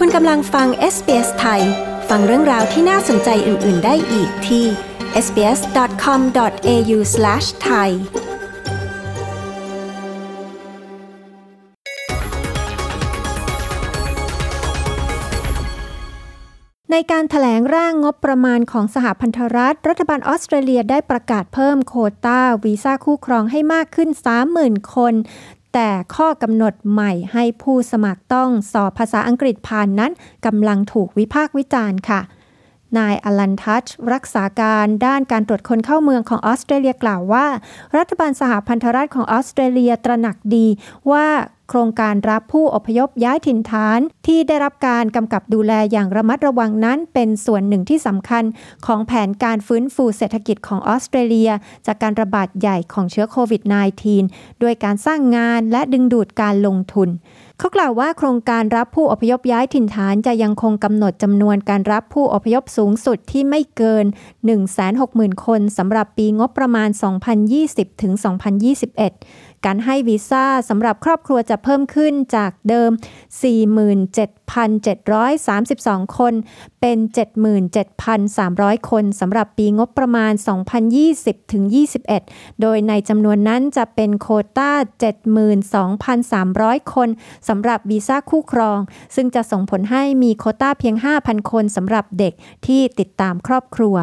คุณกำลังฟัง SBS ไทย ฟังเรื่องราวที่น่าสนใจอื่น ๆ ได้อีกที่ sbs.com.au/thai ในการถแถลงร่างงบประมาณของสหพันธรัฐ รัฐบาลออสเตรเลียได้ประกาศเพิ่มโควตาวีซ่าคู่ครองให้มากขึ้น 30,000 คน แต่ข้อกำหนดใหม่ให้ผู้สมัครต้องสอบภาษาอังกฤษผ่านนั้นกำลังถูกวิพากษ์วิจารณ์ค่ะ นายอลันทัชรักษาการด้านการตรวจคนเข้าเมืองของออสเตรเลียกล่าวว่า รัฐบาลสหพันธรัฐของออสเตรเลียตระหนักดีว่า โครงการรับผู้อพยพย้ายถิ่นฐาน ที่ได้รับการกำกับดูแลอย่างระมัดระวังนั้นเป็นส่วนหนึ่งที่สำคัญ ของแผนการฟื้นฟูเศรษฐกิจของออสเตรเลีย จากการระบาดใหญ่ของเชื้อโควิด -19 ด้วยการสร้างงานและดึงดูดการลงทุนเขากล่าวว่าโครงการรับผู้อพยพย้ายถิ่นฐานจะยังคงกำหนดจำนวนการรับผู้อพยพสูงสุดที่ไม่เกิน 160,000 คนสำหรับปีงบประมาณ 2020-2021การให้วีซ่าสำหรับครอบครัวจะเพิ่มขึ้นจากเดิม 47,732 คน เป็น 77,300 คนสำหรับปีงบประมาณ 2020-21 โดยในจำนวนนั้นจะเป็นโคต้า 72,300 คนสำหรับวีซ่าคู่ครอง ซึ่งจะส่งผลให้มีโคต้าเพียง 5,000 คนสำหรับเด็กที่ติดตามครอบครัว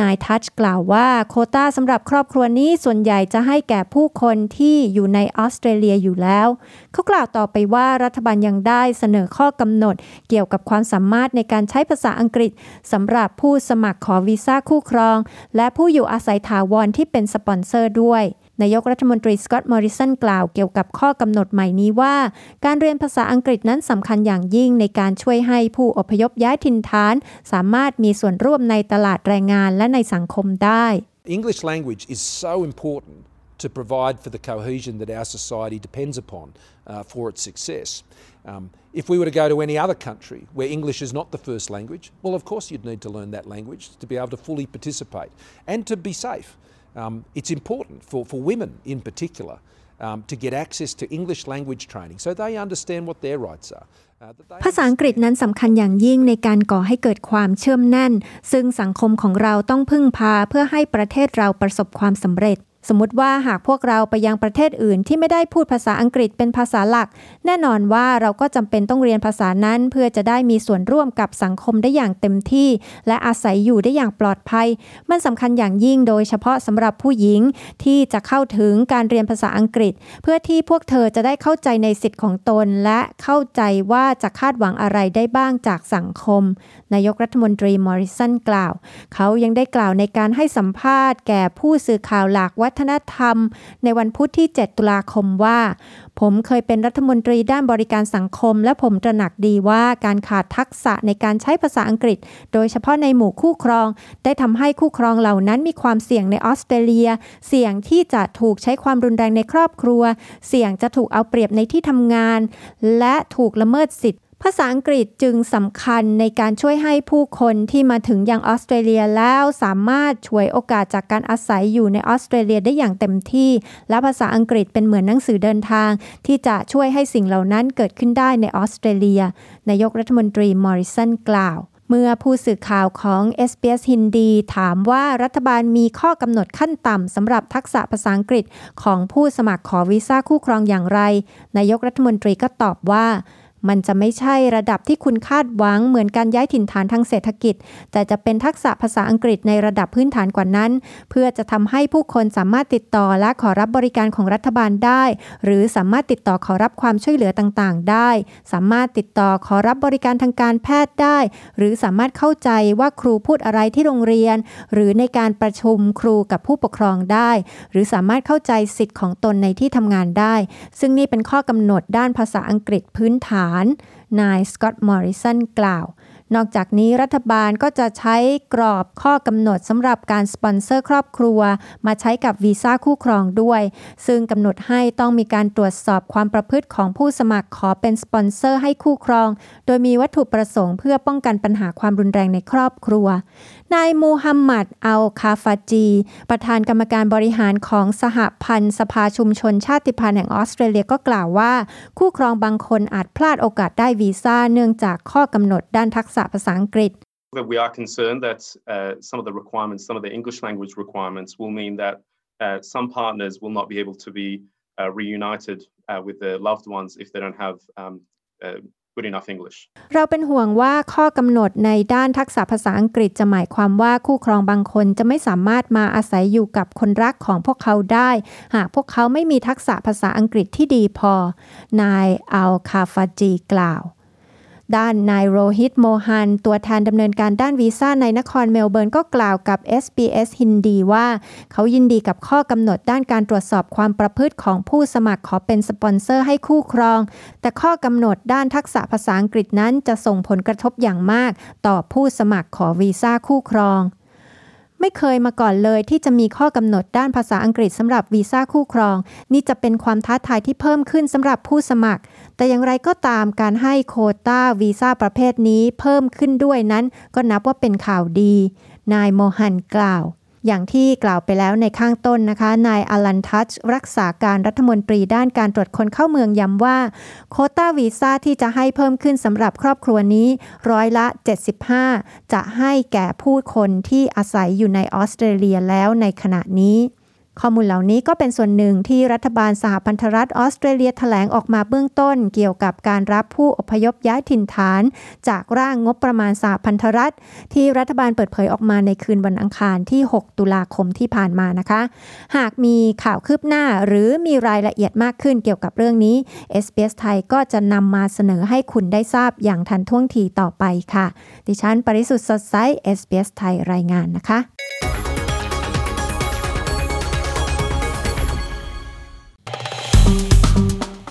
นายทัชกล่าวว่าโคต้าสำหรับครอบครัวนี้ส่วนใหญ่จะให้แก่ผู้คนที่อยู่ในออสเตรเลียอยู่แล้ว เขากล่าวต่อไปว่ารัฐบาลยังได้เสนอข้อกำหนด เกี่ยวกับความสามารถในการใช้ภาษาอังกฤษสำหรับผู้สมัครขอวีซ่าคู่ครอง และผู้อยู่อาศัยถาวรที่เป็นสปอนเซอร์ด้วย นายกรัฐมนตรีสกอตต์มอริสันกล่าวเกี่ยวกับข้อกำหนดใหม่นี้ว่า การเรียนภาษาอังกฤษนั้นสำคัญอย่างยิ่งในการช่วยให้ผู้อพยพย้ายถิ่นฐาน สามารถมีส่วนร่วมในตลาดแรงงานและในสังคมได้ English language is so important to provide for the cohesion that our society depends upon uh, for its success. Um, if we were to go to any other country where English is not the first language, well, of course, you'd need to learn that language to be able to fully participate and to be safe. Um, it's important for, for women in particular um, to get access to English language training so they understand what their rights are. ภาษาอังกฤษนั้นสำคัญอย่างยิ่งในการก่อให้เกิดความเชื่อมแน่น ซึ่งสังคมของเราต้องพึ่งพาเพื่อให้ประเทศเราประสบความสำเร็จ สมมติว่าหากพวกเราไปยังประเทศอื่นที่ไม่ได้พูดภาษาอังกฤษเป็นภาษาหลัก แน่นอนว่าเราก็จำเป็นต้องเรียนภาษานั้น เพื่อจะได้มีส่วนร่วมกับสังคมได้อย่างเต็มที่ และอาศัยอยู่ได้อย่างปลอดภัย มันสำคัญอย่างยิ่งโดยเฉพาะสำหรับผู้หญิงที่จะเข้าถึงการเรียนภาษาอังกฤษ เพื่อที่พวกเธอจะได้เข้าใจในสิทธิ์ของตน และเข้าใจว่าจะคาดหวังอะไรได้บ้างจากสังคม นายกรัฐมนตรีมอริสันกล่าว เขายังได้กล่าวในการให้สัมภาษณ์แก่ผู้สื่อข่าวหลากวัฒนธรรม ในวันพุธที่ 7 ตุลาคมว่า ผมเคยเป็นรัฐมนตรีด้านบริการสังคม และผมตระหนักดีว่าการขาดทักษะในการใช้ภาษาอังกฤษ โดยเฉพาะในหมู่คู่ครอง ได้ทำให้คู่ครองเหล่านั้นมีความเสี่ยงในออสเตรเลีย เสี่ยงที่จะถูกใช้ความรุนแรงในครอบครัว เสี่ยงจะถูกเอาเปรียบในที่ทำงาน และถูกละเมิดสิทธิ ภาษาอังกฤษจึงสำคัญในการช่วยให้ผู้คนที่มาถึงยังออสเตรเลียแล้วสามารถช่วยโอกาสจากการอาศัยอยู่ในออสเตรเลียได้อย่างเต็มที่ และภาษาอังกฤษเป็นเหมือนหนังสือเดินทาง ที่จะช่วยให้สิ่งเหล่านั้นเกิดขึ้นได้ในออสเตรเลีย นายกรัฐมนตรีมอริสันกล่าวเมื่อผู้สื่อข่าวของ SBS ฮินดีถามว่ารัฐบาลมีข้อกำหนดขั้นต่ำสำหรับทักษะภาษาอังกฤษของผู้สมัครขอวีซ่าคู่ครองอย่างไร นายกรัฐมนตรีก็ตอบว่า มันจะไม่ใช่ระดับที่คุณคาดหวังเหมือนการย้ายถิ่นฐานทางเศรษฐกิจ แต่จะเป็นทักษะภาษาอังกฤษในระดับพื้นฐานกว่านั้น เพื่อจะทำให้ผู้คนสามารถติดต่อและขอรับบริการของรัฐบาลได้ หรือสามารถติดต่อขอรับความช่วยเหลือต่างๆ ได้ สามารถติดต่อขอรับบริการทางการแพทย์ได้ หรือสามารถเข้าใจว่าครูพูดอะไรที่โรงเรียน หรือในการประชุมครูกับผู้ปกครองได้ หรือสามารถเข้าใจสิทธิ์ของตนในที่ทำงานได้ ซึ่งนี่เป็นข้อกำหนดด้านภาษาอังกฤษพื้นฐานนายสกอตต์มอริสันกล่าว นอกจากนี้รัฐบาลก็จะใช้กรอบข้อกำหนดสำหรับการสปอนเซอร์ครอบครัว มาใช้กับวีซ่าคู่ครองด้วย ซึ่งกำหนดให้ต้องมีการตรวจสอบความประพฤติของผู้สมัครขอเป็นสปอนเซอร์ให้คู่ครอง โดยมีวัตถุประสงค์เพื่อป้องกันปัญหาความรุนแรงในครอบครัว นายมูฮัมหมัดอัลคาฟาจี ประธานกรรมการบริหารของสหพันธ์สภาชุมชนชาติพันธุ์แห่งออสเตรเลียก็กล่าวว่า คู่ครองบางคนอาจพลาดโอกาสได้วีซ่าเนื่องจากข้อกำหนดด้านทักษะภาษาอังกฤษ that we are concerned that uh, some of the requirements, some of the English language requirements, will mean that uh, some partners will not be able to be uh, reunited with their loved ones if they don't have um, good enough English. เราเป็นห่วงว่าข้อกำหนดในด้านทักษะภาษาอังกฤษจะหมายความว่าคู่ครองบางคนจะไม่สามารถมาอาศัยอยู่กับคนรักของพวกเขาได้ หากพวกเขาไม่มีทักษะภาษาอังกฤษที่ดีพอ นายอัลคาฟาจีกล่าว ด้านนายโรฮิตโมฮัน ตัวแทนดำเนินการด้านวีซ่าในนครเมลเบิร์นก็กล่าวกับ SBS ฮินดีว่า เขายินดีกับข้อกำหนดด้านการตรวจสอบความประพฤติของผู้สมัครขอเป็นสปอนเซอร์ให้คู่ครอง แต่ข้อกำหนดด้านทักษะภาษาอังกฤษนั้นจะส่งผลกระทบอย่างมาก ต่อผู้สมัครขอวีซ่าคู่ครอง ไม่เคยมาก่อนเลยที่จะมีข้อกำหนดด้านภาษาอังกฤษสำหรับวีซ่าคู่ครอง นี่จะเป็นความท้าทายที่เพิ่มขึ้นสำหรับผู้สมัคร แต่อย่างไรก็ตามการให้โคต้าวีซ่าประเภทนี้เพิ่มขึ้นด้วยนั้น ก็นับว่าเป็นข่าวดี นายโมฮันกล่าว อย่างที่กล่าวไปแล้วในข้างต้นนะคะ นายอลันทัชรักษาการรัฐมนตรีด้านการตรวจคนเข้าเมืองย้ำว่า โคต้าวีซ่าที่จะให้เพิ่มขึ้นสำหรับครอบครัวนี้ร้อยละ 75 จะให้แก่ผู้คนที่อาศัยอยู่ในออสเตรเลียแล้วในขณะนี้ ข้อมูลเหล่านี้ก็เป็นส่วนหนึ่งที่รัฐบาลสหพันธรัฐออสเตรเลียแถลงออกมาเบื้องต้น เกี่ยวกับการรับผู้อพยพย้ายถิ่นฐาน จากร่างงบประมาณสหพันธรัฐ ที่รัฐบาลเปิดเผยออกมาในคืนวันอังคารที่ 6 ตุลาคมที่ผ่านมานะคะ หากมีข่าวคืบหน้าหรือมีรายละเอียดมากขึ้นเกี่ยวกับเรื่องนี้ SBS ไทยก็จะนำมาเสนอให้คุณได้ทราบอย่างทันท่วงทีต่อไปค่ะ ดิฉันปริสุทธ์สดใส SBS ไทยรายงานนะคะ